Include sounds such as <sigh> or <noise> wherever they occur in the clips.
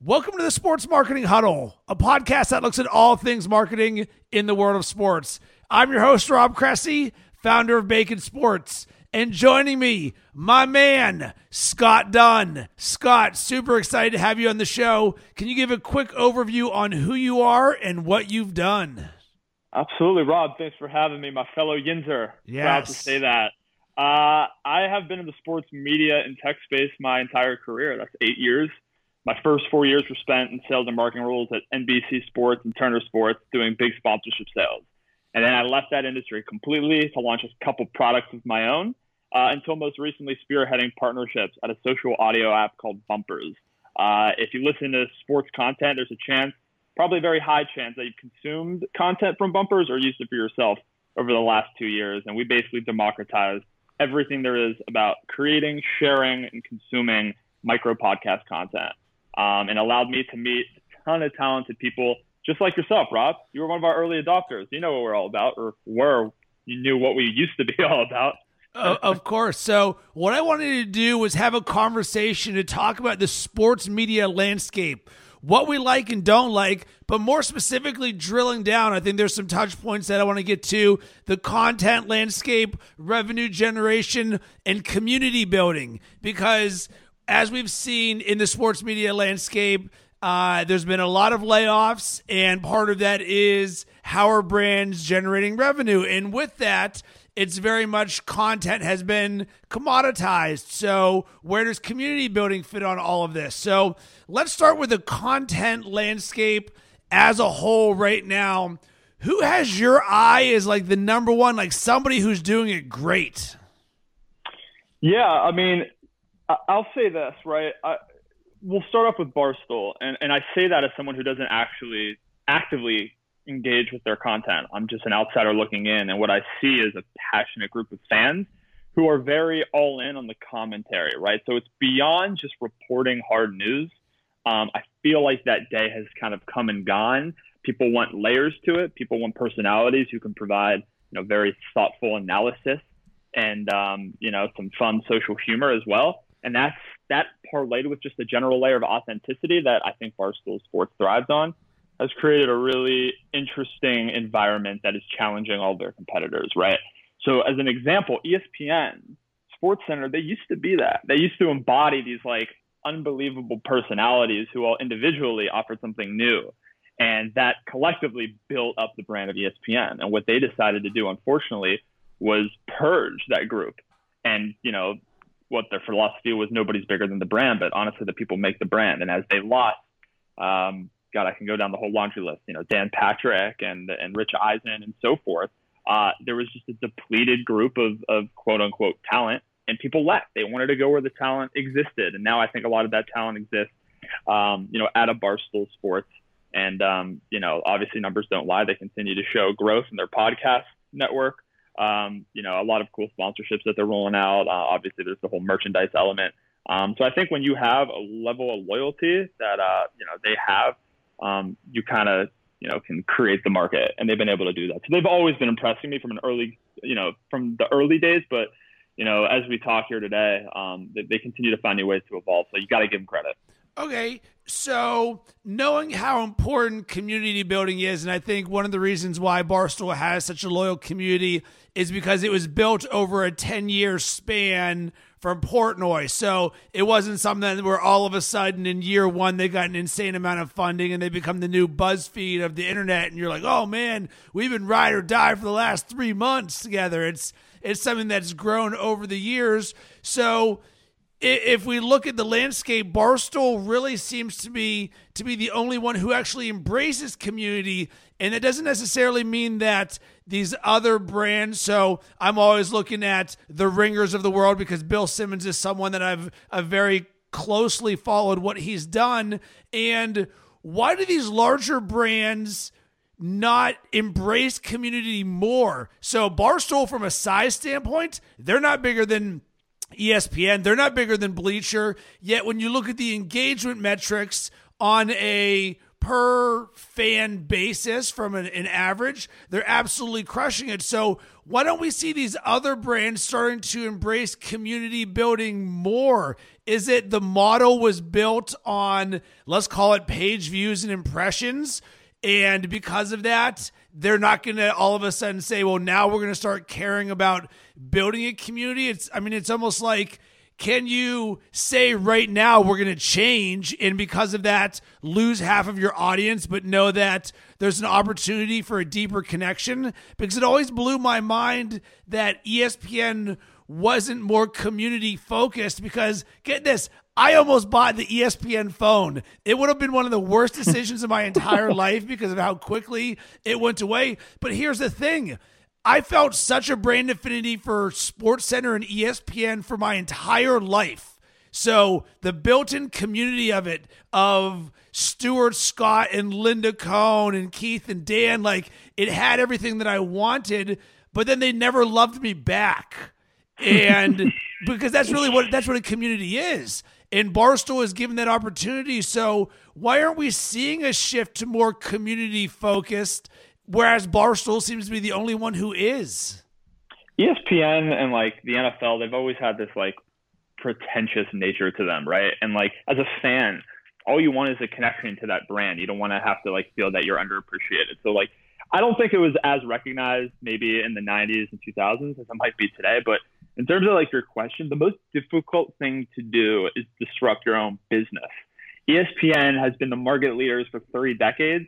Welcome to the Sports Marketing Huddle, a podcast that looks at all things marketing in the world of sports. I'm your host, Rob Cressy, founder of Bacon Sports. And joining me, my man, Scott Dunn. Scott, super excited to have you on the show. Can you give a quick overview on who you are and what you've done? Absolutely, Rob. Thanks for having me, my fellow Yinzer. Yes. Proud to say that. Uh, I have been in the sports media and tech space my entire career. That's eight years. My first four years were spent in sales and marketing roles at NBC Sports and Turner Sports doing big sponsorship sales. And then I left that industry completely to launch a couple products of my own uh, until most recently spearheading partnerships at a social audio app called Bumpers. Uh, if you listen to sports content, there's a chance, probably a very high chance, that you've consumed content from Bumpers or used it for yourself over the last two years. And we basically democratized everything there is about creating, sharing, and consuming micro podcast content um, and allowed me to meet a ton of talented people just like yourself, Rob. You were one of our early adopters. You know what we're all about, or were. You knew what we used to be <laughs> all about. Uh, of course. So, what I wanted to do was have a conversation to talk about the sports media landscape, what we like and don't like, but more specifically, drilling down. I think there's some touch points that I want to get to the content landscape, revenue generation, and community building. Because as we've seen in the sports media landscape, uh, there's been a lot of layoffs, and part of that is how are brands generating revenue? And with that, it's very much content has been commoditized. So, where does community building fit on all of this? So, let's start with the content landscape as a whole right now. Who has your eye as like the number one, like somebody who's doing it great? Yeah, I mean, I'll say this, right? I, we'll start off with Barstool, and, and I say that as someone who doesn't actually actively engage with their content. I'm just an outsider looking in, and what I see is a passionate group of fans who are very all in on the commentary, right? So it's beyond just reporting hard news. Um, I feel like that day has kind of come and gone. People want layers to it. People want personalities who can provide, you know, very thoughtful analysis and um, you know some fun social humor as well and that's that parlayed with just a general layer of authenticity that I think Barstool Sports thrives on has created a really interesting environment that is challenging all their competitors, right? So as an example, ESPN, Sports Center, they used to be that. They used to embody these like unbelievable personalities who all individually offered something new. And that collectively built up the brand of ESPN. And what they decided to do, unfortunately, was purge that group and, you know, what their philosophy was nobody's bigger than the brand, but honestly, the people make the brand. And as they lost, um, God, I can go down the whole laundry list. You know, Dan Patrick and and Rich Eisen and so forth. Uh, there was just a depleted group of of quote unquote talent, and people left. They wanted to go where the talent existed, and now I think a lot of that talent exists. Um, you know, at a Barstool Sports, and um, you know, obviously numbers don't lie. They continue to show growth in their podcast network. Um, you know, a lot of cool sponsorships that they're rolling out. Uh, obviously, there's the whole merchandise element. Um, so I think when you have a level of loyalty that uh, you know they have, um, you kind of you know can create the market, and they've been able to do that. So they've always been impressing me from an early, you know, from the early days. But you know, as we talk here today, um, they, they continue to find new ways to evolve. So you got to give them credit. Okay, so knowing how important community building is, and I think one of the reasons why Barstool has such a loyal community is because it was built over a 10 year span from Portnoy. So it wasn't something where all of a sudden in year one they got an insane amount of funding and they become the new BuzzFeed of the internet, and you're like, oh man, we've been ride or die for the last three months together. It's it's something that's grown over the years. So if we look at the landscape, Barstool really seems to be to be the only one who actually embraces community, and it doesn't necessarily mean that these other brands. So I'm always looking at the ringers of the world because Bill Simmons is someone that I've I've very closely followed what he's done, and why do these larger brands? not embrace community more. So Barstool from a size standpoint, they're not bigger than ESPN. They're not bigger than Bleacher. Yet when you look at the engagement metrics on a per fan basis from an, an, average, they're absolutely crushing it. So why don't we see these other brands starting to embrace community building more? Is it the model was built on, let's call it page views and impressions? And because of that, they're not going to all of a sudden say, well, now we're going to start caring about building a community. It's, I mean, it's almost like, can you say right now we're going to change and because of that lose half of your audience but know that there's an opportunity for a deeper connection because it always blew my mind that espn wasn't more community focused because get this I almost bought the ESPN phone. It would have been one of the worst decisions of my entire <laughs> life because of how quickly it went away. But here's the thing I felt such a brand affinity for SportsCenter and ESPN for my entire life. So the built-in community of it, of Stuart Scott and Linda Cohn and Keith and Dan, like it had everything that I wanted, but then they never loved me back. And <laughs> because that's really what that's what a community is. And Barstool is given that opportunity. So why aren't we seeing a shift to more community focused? whereas Barstool seems to be the only one who is. ESPN and like the NFL, they've always had this like pretentious nature to them, right? And like as a fan, all you want is a connection to that brand. You don't want to have to like feel that you're underappreciated. So like I don't think it was as recognized maybe in the 90s and 2000s as it might be today, but in terms of like your question, the most difficult thing to do is disrupt your own business. ESPN has been the market leaders for 30 decades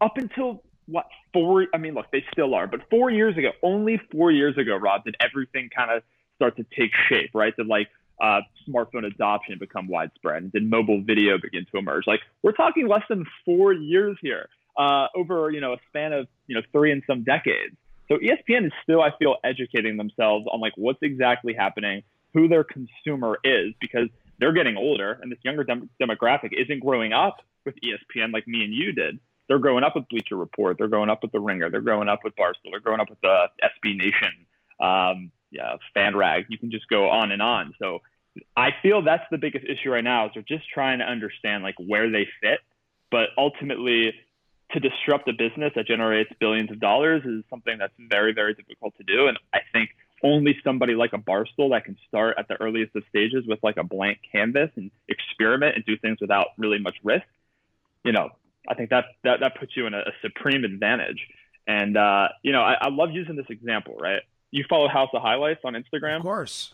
up until what four? I mean, look, they still are, but four years ago, only four years ago, Rob, did everything kind of start to take shape, right? Did like uh, smartphone adoption become widespread, and did mobile video begin to emerge? Like we're talking less than four years here, uh, over you know a span of you know three and some decades. So ESPN is still, I feel, educating themselves on like what's exactly happening, who their consumer is, because they're getting older, and this younger dem- demographic isn't growing up with ESPN like me and you did. They're growing up with Bleacher Report, they're growing up with The Ringer, they're growing up with Barstool, they're growing up with the SB Nation, um, yeah, FanRag. You can just go on and on. So I feel that's the biggest issue right now is they're just trying to understand like where they fit, but ultimately to disrupt a business that generates billions of dollars is something that's very very difficult to do, and I think only somebody like a Barstool that can start at the earliest of stages with like a blank canvas and experiment and do things without really much risk. You know, I think that that that puts you in a, a supreme advantage. And uh, you know, I, I love using this example. Right? You follow House of Highlights on Instagram, of course.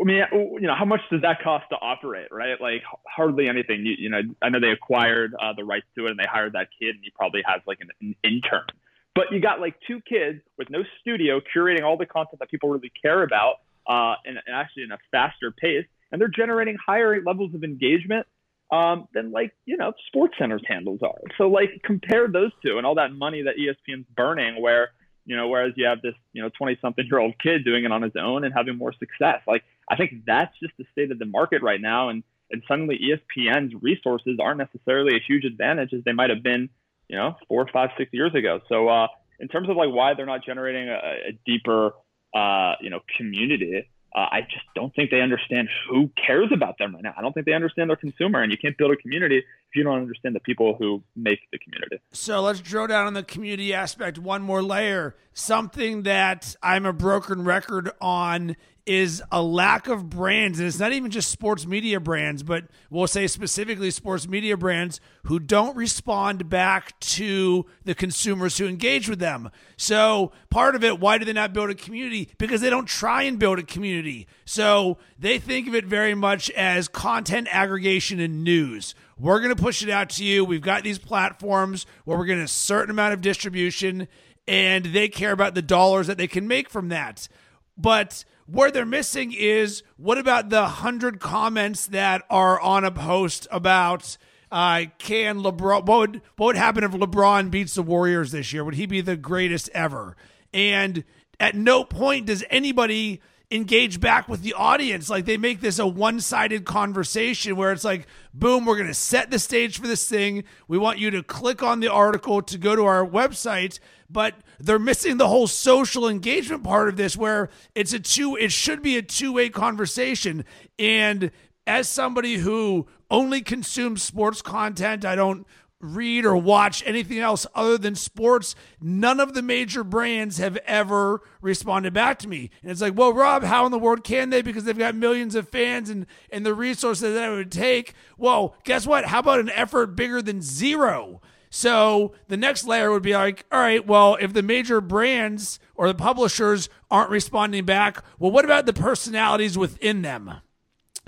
I mean, you know, how much does that cost to operate, right? Like hardly anything. You, you know, I know they acquired uh, the rights to it and they hired that kid, and he probably has like an, an intern. But you got like two kids with no studio curating all the content that people really care about, uh, and, and actually in a faster pace, and they're generating higher levels of engagement um, than like you know Sports Center's handles are. So like compare those two and all that money that ESPN's burning, where you know whereas you have this you know 20 something year old kid doing it on his own and having more success. Like I think that's just the state of the market right now, and and suddenly ESPN's resources aren't necessarily a huge advantage as they might have been you know four, five, six years ago. So uh, in terms of like why they're not generating a, a deeper uh, you know community uh, I just don't think they understand who cares about them right now. I don't think they understand their consumer, and you can't build a community if you don't understand the people who make the community. So let's drill down on the community aspect one more layer. Something that I'm a broken record on is a lack of brands. And it's not even just sports media brands, but we'll say specifically sports media brands who don't respond back to the consumers who engage with them. So, part of it, why do they not build a community? Because they don't try and build a community. So, they think of it very much as content aggregation and news. We're going to push it out to you. We've got these platforms where we're getting a certain amount of distribution, and they care about the dollars that they can make from that. But where they're missing is what about the hundred comments that are on a post about uh, can LeBron? What would what would happen if LeBron beats the Warriors this year? Would he be the greatest ever? And at no point does anybody engage back with the audience. Like they make this a one sided conversation where it's like, boom, we're going to set the stage for this thing. We want you to click on the article to go to our website. But they're missing the whole social engagement part of this where it's a two, it should be a two way conversation. And as somebody who only consumes sports content, I don't read or watch anything else other than sports, none of the major brands have ever responded back to me. And it's like, well, Rob, how in the world can they? Because they've got millions of fans and, and the resources that it would take. Well, guess what? How about an effort bigger than zero? So the next layer would be like, all right, well, if the major brands or the publishers aren't responding back, well, what about the personalities within them?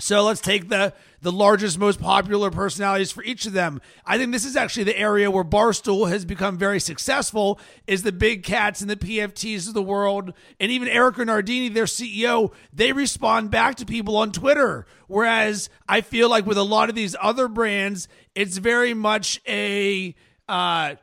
So let's take the the largest, most popular personalities for each of them. I think this is actually the area where Barstool has become very successful. Is the big cats and the PFTs of the world, and even Erika Nardini, their CEO, they respond back to people on Twitter. Whereas I feel like with a lot of these other brands, it's very much a uh,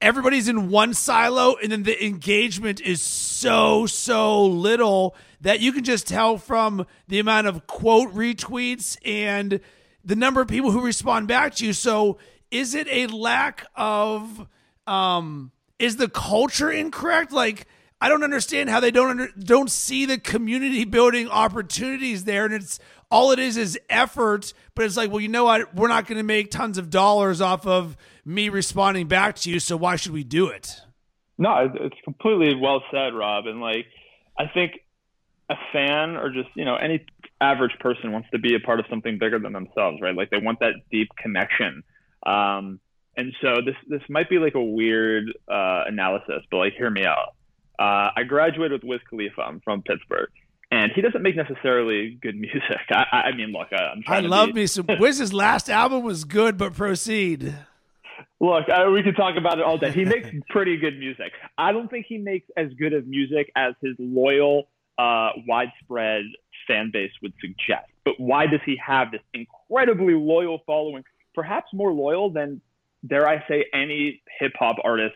everybody's in one silo and then the engagement is so so little that you can just tell from the amount of quote retweets and the number of people who respond back to you so is it a lack of um is the culture incorrect like I don't understand how they don't under, don't see the community building opportunities there, and it's all it is is effort. But it's like, well, you know what? We're not going to make tons of dollars off of me responding back to you, so why should we do it? No, it's completely well said, Rob. And like, I think a fan or just you know any average person wants to be a part of something bigger than themselves, right? Like they want that deep connection. Um, and so this this might be like a weird uh, analysis, but like hear me out. Uh, I graduated with Wiz Khalifa. I'm from Pittsburgh, and he doesn't make necessarily good <laughs> music. I, I mean, look, I, am I love be... me some Wiz's last album was good, but proceed. Look, I, we could talk about it all day. He <laughs> makes pretty good music. I don't think he makes as good of music as his loyal, uh, widespread fan base would suggest. But why does he have this incredibly loyal following? Perhaps more loyal than, dare I say, any hip hop artist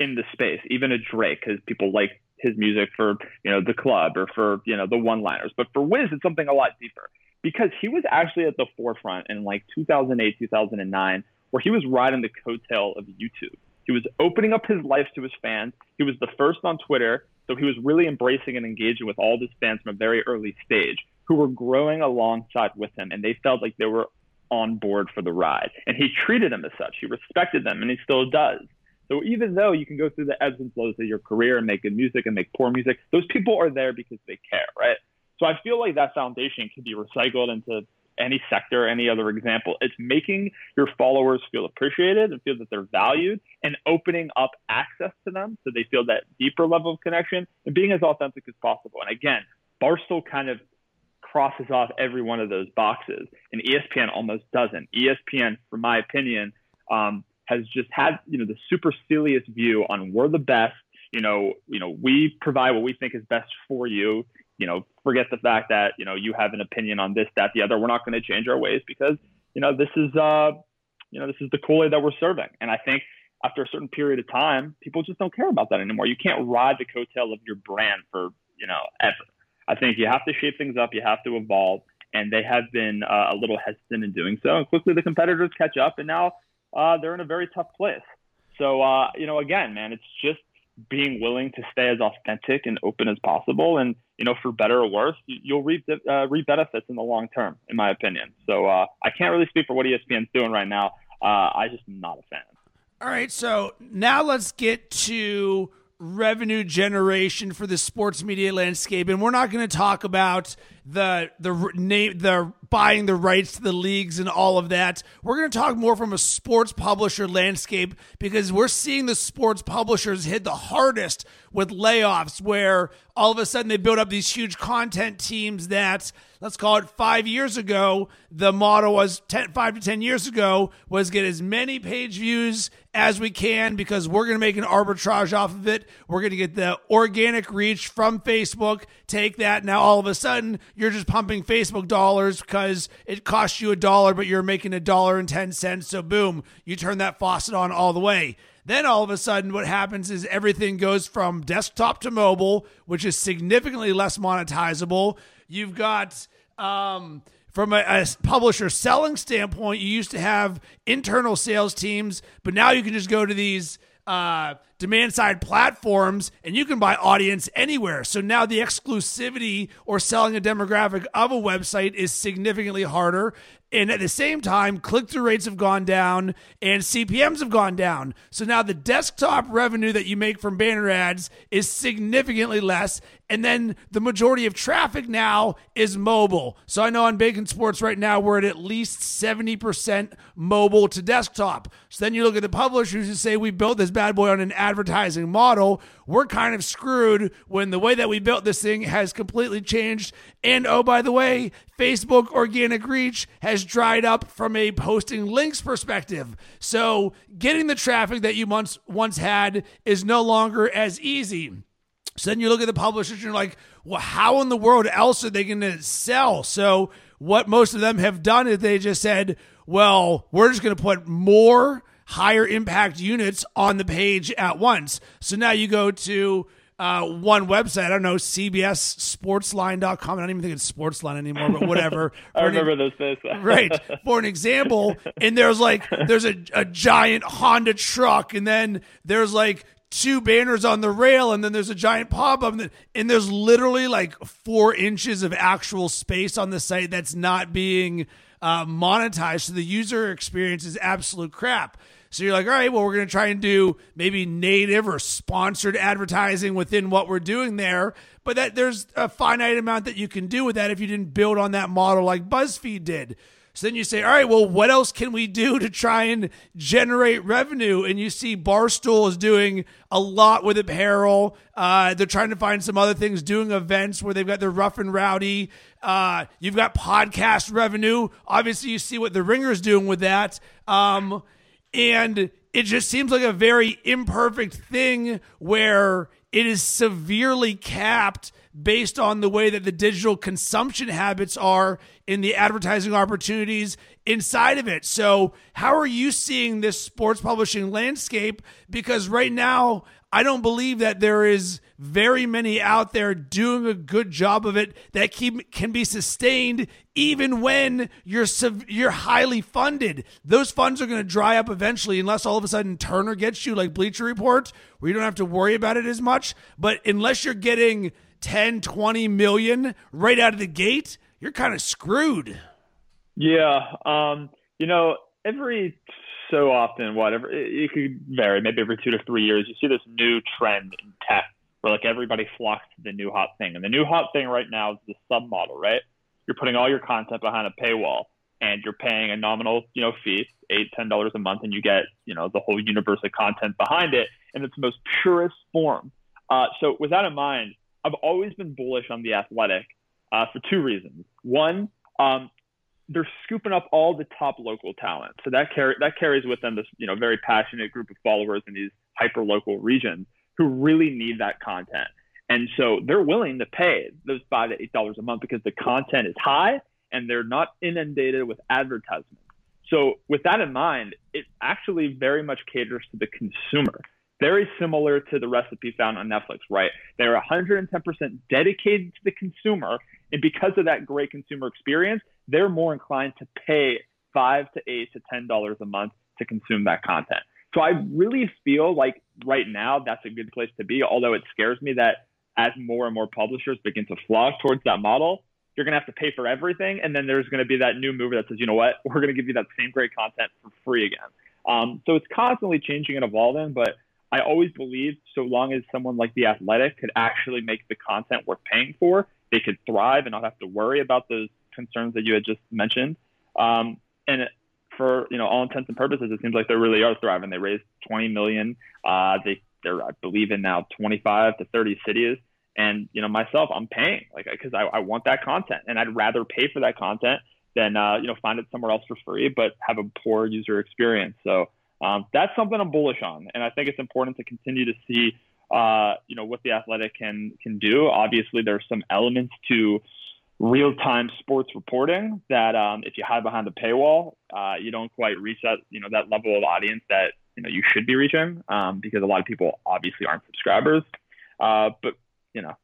in the space, even a Drake, because people like his music for you know the club or for you know the one liners. But for Wiz, it's something a lot deeper because he was actually at the forefront in like 2008, 2009 where he was riding the coattail of YouTube. He was opening up his life to his fans. He was the first on Twitter, so he was really embracing and engaging with all his fans from a very early stage who were growing alongside with him, and they felt like they were on board for the ride. And he treated them as such. He respected them, and he still does. So even though you can go through the ebbs and flows of your career and make good music and make poor music, those people are there because they care, right? So I feel like that foundation can be recycled into any sector, any other example. It's making your followers feel appreciated and feel that they're valued and opening up access to them so they feel that deeper level of connection and being as authentic as possible. And again, Barstool kind of crosses off every one of those boxes, and ESPN almost doesn't. ESPN, for my opinion, um, has just had you know the supercilious view on we're the best. You know, you know, we provide what we think is best for you you know, forget the fact that, you know, you have an opinion on this, that, the other. We're not going to change our ways because, you know, this is, uh, you know, this is the Kool-Aid that we're serving. And I think after a certain period of time, people just don't care about that anymore. You can't ride the coattail of your brand for, you know, ever. I think you have to shape things up. You have to evolve. And they have been uh, a little hesitant in doing so. And quickly the competitors catch up and now uh, they're in a very tough place. So, uh, you know, again, man, it's just being willing to stay as authentic and open as possible. And, you know, for better or worse, you'll reap, uh, reap benefits in the long term, in my opinion. So uh, I can't really speak for what ESPN's doing right now. Uh, I just am not a fan. All right. So now let's get to revenue generation for the sports media landscape and we're not going to talk about the the name the buying the rights to the leagues and all of that. We're going to talk more from a sports publisher landscape because we're seeing the sports publishers hit the hardest with layoffs where all of a sudden they build up these huge content teams that let's call it five years ago the model was 10, five to ten years ago was get as many page views as we can because we're going to make an arbitrage off of it. We're going to get the organic reach from facebook. Take that. Now all of a sudden you're just pumping facebook dollars because it costs you a dollar but you're making a dollar and 10 cents so boom you turn that faucet on all the way then all of a sudden, what happens is everything goes from desktop to mobile, which is significantly less monetizable. You've got, um, from a, a, publisher selling standpoint, you used to have internal sales teams, but now you can just go to these uh, demand side platforms and you can buy audience anywhere. So now the exclusivity or selling a demographic of a website is significantly harder. And at the same time, click through rates have gone down and CPMs have gone down. So now the desktop revenue that you make from banner ads is significantly less. And then the majority of traffic now is mobile. So I know on Bacon Sports right now, we're at at least 70% mobile to desktop. So then you look at the publishers who say we built this bad boy on an advertising model. We're kind of screwed when the way that we built this thing has completely changed. And oh, by the way, Facebook organic reach has dried up from a posting links perspective. So getting the traffic that you once once had is no longer as easy. So then you look at the publishers and you're like, well, how in the world else are they going to sell? So what most of them have done is they just said, well, we're just going to put more higher impact units on the page at once. So now you go to uh, one website. I don't know, CBS CBSSportsline.com. I don't even think it's Sportsline anymore, but whatever. <laughs> I remember an, those days. <laughs> right. For an example, and there's like, there's a, a giant Honda truck, and then there's like two banners on the rail and then there's a giant pop-up and there's literally like four inches of actual space on the site that's not being uh, monetized so the user experience is absolute crap so you're like all right well we're going to try and do maybe native or sponsored advertising within what we're doing there but that there's a finite amount that you can do with that if you didn't build on that model like buzzfeed did so then you say, all right, well, what else can we do to try and generate revenue? And you see Barstool is doing a lot with apparel. Uh, they're trying to find some other things, doing events where they've got their rough and rowdy. Uh, you've got podcast revenue. Obviously, you see what the Ringer's doing with that. Um, and it just seems like a very imperfect thing where it is severely capped based on the way that the digital consumption habits are in the advertising opportunities inside of it. So, how are you seeing this sports publishing landscape? Because right now, I don't believe that there is very many out there doing a good job of it that keep, can be sustained even when you're you're highly funded. Those funds are going to dry up eventually unless all of a sudden Turner gets you like Bleacher Report where you don't have to worry about it as much, but unless you're getting 10, 20 million right out of the gate, you're kind of screwed. Yeah. Um, you know, every so often, whatever, it, it could vary, maybe every two to three years, you see this new trend in tech where like everybody flocks to the new hot thing. And the new hot thing right now is the sub model, right? You're putting all your content behind a paywall and you're paying a nominal, you know, fee, eight, ten dollars a month, and you get, you know, the whole universe of content behind it in its most purest form. Uh, so with that in mind, I've always been bullish on the Athletic uh, for two reasons. One, um, they're scooping up all the top local talent, so that carry that carries with them this you know very passionate group of followers in these hyper local regions who really need that content, and so they're willing to pay those five to eight dollars a month because the content is high and they're not inundated with advertisements. So with that in mind, it actually very much caters to the consumer very similar to the recipe found on Netflix, right? They're 110% dedicated to the consumer. And because of that great consumer experience, they're more inclined to pay five to eight to ten dollars a month to consume that content. So I really feel like right now that's a good place to be. Although it scares me that as more and more publishers begin to flock towards that model, you're going to have to pay for everything. And then there's going to be that new mover that says, you know what, <laughs> we're going to give you that same great content for free again. Um, so it's constantly changing and evolving. But I always believed so long as someone like The Athletic could actually make the content worth paying for, they could thrive and not have to worry about those concerns that you had just mentioned. Um, and for you know all intents and purposes, it seems like they really are thriving. They raised 20 million. Uh, they they're I believe in now 25 to 30 cities. And you know myself, I'm paying like because I, I want that content, and I'd rather pay for that content than uh, you know find it somewhere else for free, but have a poor user experience. So um, that's something I'm bullish on, and I think it's important to continue to see, uh, you know, what the athletic can can do. Obviously, there's some elements to real-time sports reporting that um, if you hide behind the paywall, uh, you don't quite reach that you know that level of audience that you know you should be reaching um, because a lot of people obviously aren't subscribers. Uh, but you know,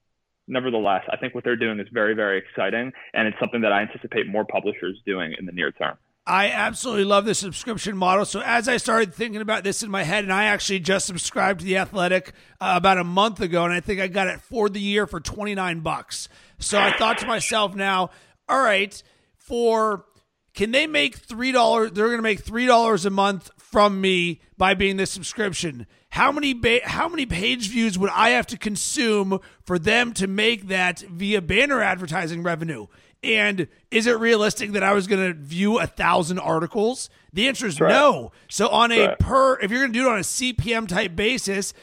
nevertheless, I think what they're doing is very very exciting, and it's something that I anticipate more publishers doing in the near term. I absolutely love the subscription model. So as I started thinking about this in my head, and I actually just subscribed to the Athletic uh, about a month ago, and I think I got it for the year for twenty nine bucks. So I thought to myself, now, all right, for can they make three dollars? They're going to make three dollars a month from me by being this subscription. How many ba- how many page views would I have to consume for them to make that via banner advertising revenue? And is it realistic that I was going to view a thousand articles? The answer is right. no. So on a right. per, if you're going to do it on a CPM type basis,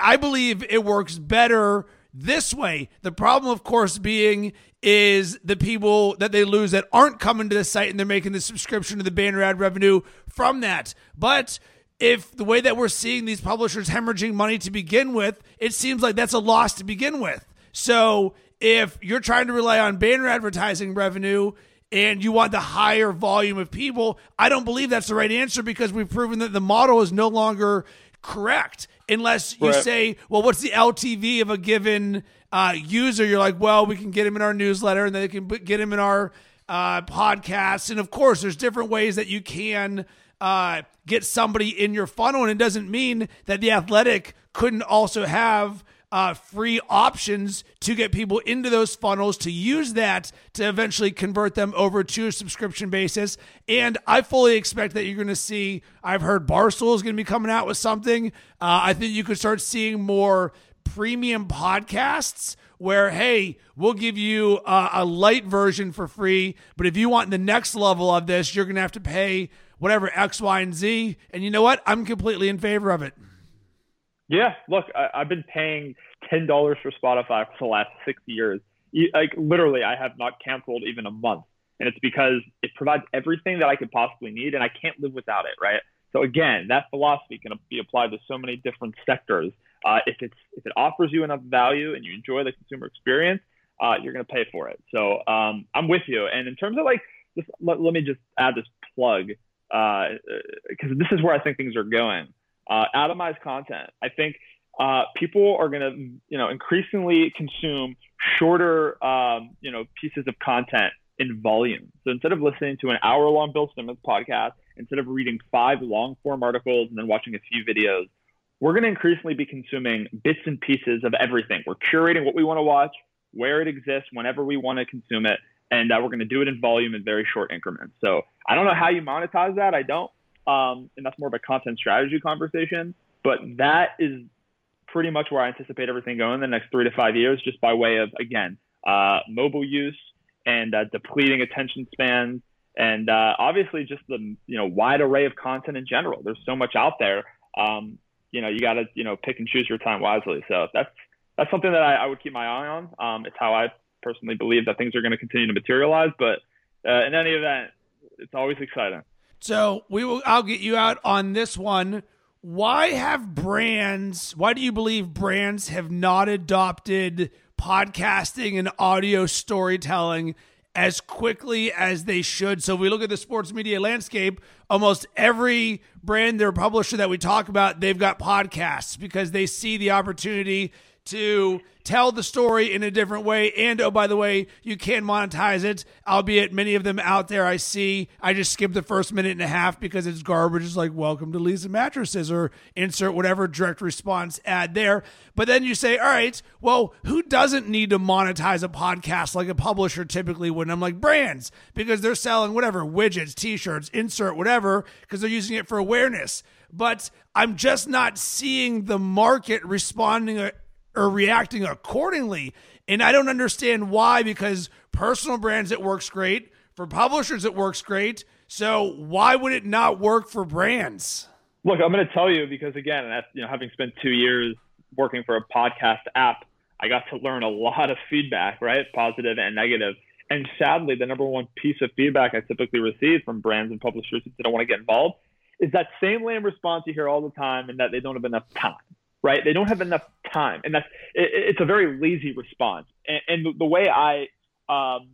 I believe it works better this way. The problem, of course, being is the people that they lose that aren't coming to the site and they're making the subscription to the banner ad revenue from that. But if the way that we're seeing these publishers hemorrhaging money to begin with, it seems like that's a loss to begin with. So if you're trying to rely on banner advertising revenue and you want the higher volume of people, I don't believe that's the right answer because we've proven that the model is no longer correct unless you right. say, well, what's the LTV of a given uh, user? You're like, well, we can get him in our newsletter and then they can get him in our uh, podcasts. And of course, there's different ways that you can uh, get somebody in your funnel. And it doesn't mean that the athletic couldn't also have uh, free options to get people into those funnels to use that to eventually convert them over to a subscription basis. And I fully expect that you're going to see, I've heard Barstool is going to be coming out with something. Uh, I think you could start seeing more premium podcasts where hey we'll give you a, a, light version for free but if you want the next level of this you're going to have to pay whatever x y and z and you know what i'm completely in favor of it yeah, look, I, have been paying ten dollars for Spotify for the last six years. Like literally, I have not canceled even a month, and it's because it provides everything that I could possibly need, and I can't live without it. Right. So again, that philosophy can be applied to so many different sectors. Uh, if it's if it offers you enough value and you enjoy the consumer experience, uh, you're going to pay for it. So um, I'm with you. And in terms of like, just let, let me just add this plug because uh, this is where I think things are going uh, atomized content. I think uh, people are going to, you know, increasingly consume shorter, um, you know, pieces of content in volume. So instead of listening to an hour-long Bill Simmons podcast, instead of reading five long-form articles and then watching a few videos, we're going to increasingly be consuming bits and pieces of everything. We're curating what we want to watch, where it exists, whenever we want to consume it, and uh, we're going to do it in volume in very short increments. So I don't know how you monetize that. I don't. Um, and that's more of a content strategy conversation. But that is pretty much where I anticipate everything going in the next three to five years, just by way of, again, uh, mobile use and uh, depleting attention spans. And uh, obviously, just the you know wide array of content in general. There's so much out there. Um, you know, you got to you know pick and choose your time wisely. So that's that's something that I, I would keep my eye on. Um, it's how I personally believe that things are going to continue to materialize. But uh, in any event, it's always exciting. So we will. I'll get you out on this one. Why have brands? Why do you believe brands have not adopted podcasting and audio storytelling as quickly as they should? So if we look at the sports media landscape, almost every brand or publisher that we talk about, they've got podcasts because they see the opportunity to tell the story in a different way. And oh, by the way, you can monetize it, albeit many of them out there I see. I just skip the first minute and a half because it's garbage. It's like, welcome to Leesa Mattresses or insert whatever direct response ad there. But then you say, all right, well, who doesn't need to monetize a podcast like a publisher typically would? I'm like, brands, because they're selling whatever widgets, t shirts, insert whatever, because they're using it for awareness. But I'm just not seeing the market responding uh, or reacting accordingly. And I don't understand why, because personal brands, it works great. For publishers, it works great. So why would it not work for brands? Look, I'm going to tell you because again, you know, having spent two years working for a podcast app, I got to learn a lot of feedback, right? Positive and negative. And sadly, the number one piece of feedback I typically receive from brands and publishers who don't want to get involved is that same lame response you hear all the time and that they don't have enough time right? They don't have enough time, and that's it, it's a very lazy response. And, and the, the, way I, um,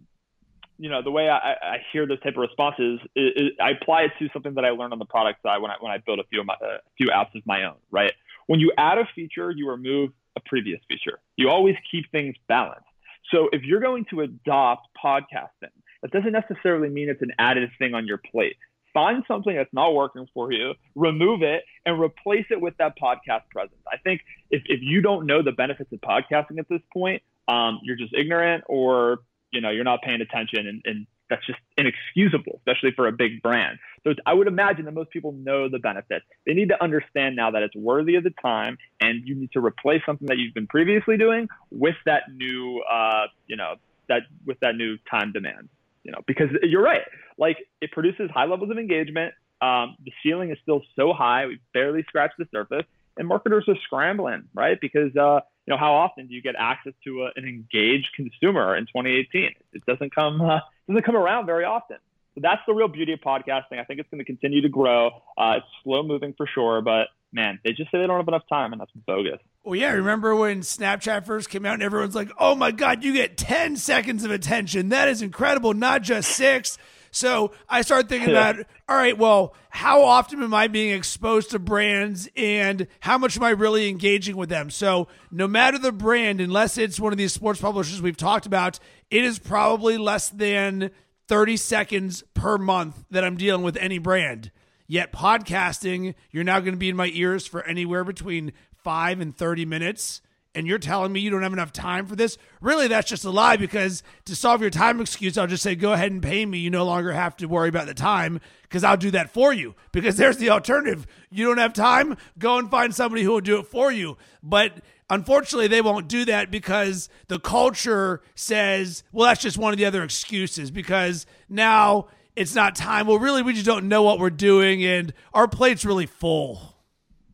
you know, the way I, I hear those type of responses, is, is I apply it to something that I learned on the product side when I when I build a few my, a few apps of my own, right? When you add a feature, you remove a previous feature. You always keep things balanced. So if you're going to adopt podcasting, that doesn't necessarily mean it's an added thing on your plate. Find something that's not working for you, remove it, and replace it with that podcast presence. I think if, if you don't know the benefits of podcasting at this point, um, you're just ignorant or you know you're not paying attention and, and that's just inexcusable, especially for a big brand. So I would imagine that most people know the benefits. They need to understand now that it's worthy of the time, and you need to replace something that you've been previously doing with that new, uh, you know, that with that new time demand. You know, because you're right. Like it produces high levels of engagement. Um, the ceiling is still so high; we barely scratched the surface, and marketers are scrambling, right? Because uh, you know, how often do you get access to a, an engaged consumer in 2018? It doesn't come uh, doesn't come around very often. So that's the real beauty of podcasting. I think it's going to continue to grow. Uh, it's slow moving for sure, but man, they just say they don't have enough time, and that's bogus. Well, yeah. Remember when Snapchat first came out, and everyone's like, "Oh my god, you get 10 seconds of attention. That is incredible. Not just six. So I started thinking about, all right, well, how often am I being exposed to brands and how much am I really engaging with them? So no matter the brand, unless it's one of these sports publishers we've talked about, it is probably less than 30 seconds per month that I'm dealing with any brand. Yet podcasting, you're now going to be in my ears for anywhere between five and 30 minutes and you're telling me you don't have enough time for this? Really, that's just a lie because to solve your time excuse, I'll just say, go ahead and pay me. You no longer have to worry about the time because I'll do that for you. Because there's the alternative. You don't have time, go and find somebody who will do it for you. But unfortunately, they won't do that because the culture says, well, that's just one of the other excuses because now it's not time. Well, really, we just don't know what we're doing and our plate's really full.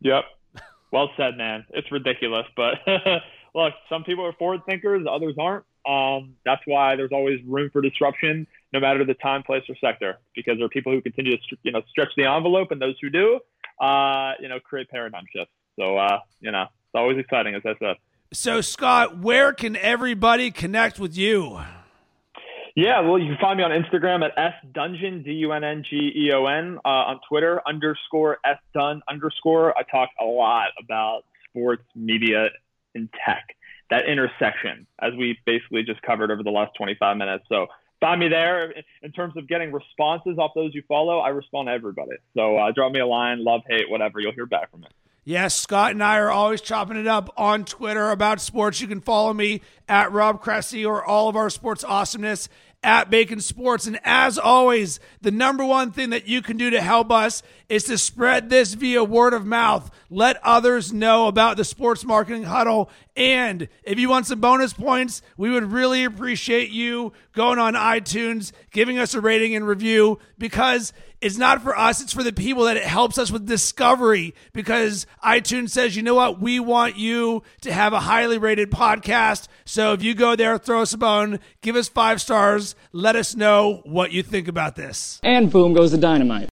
Yep. Well said, man. It's ridiculous, but <laughs> look, some people are forward thinkers, others aren't. Um, that's why there's always room for disruption, no matter the time, place, or sector, because there are people who continue to you know stretch the envelope, and those who do, uh, you know, create paradigm shifts. So uh, you know, it's always exciting, as I said. So, Scott, where can everybody connect with you? Yeah, well, you can find me on Instagram at S Dungeon, D U N N G E O N, uh, on Twitter, underscore S Dun underscore. I talk a lot about sports, media, and tech, that intersection, as we basically just covered over the last 25 minutes. So find me there. In terms of getting responses off those you follow, I respond to everybody. So uh, drop me a line, love, hate, whatever. You'll hear back from me. Yes, Scott and I are always chopping it up on Twitter about sports. You can follow me at Rob Cressy or all of our sports awesomeness at Bacon Sports. And as always, the number one thing that you can do to help us is to spread this via word of mouth. Let others know about the Sports Marketing Huddle. And if you want some bonus points, we would really appreciate you going on iTunes, giving us a rating and review because it's not for us, it's for the people that it helps us with discovery because iTunes says, you know what, we want you to have a highly rated podcast. So if you go there, throw us a bone, give us five stars, let us know what you think about this. And boom goes the dynamite.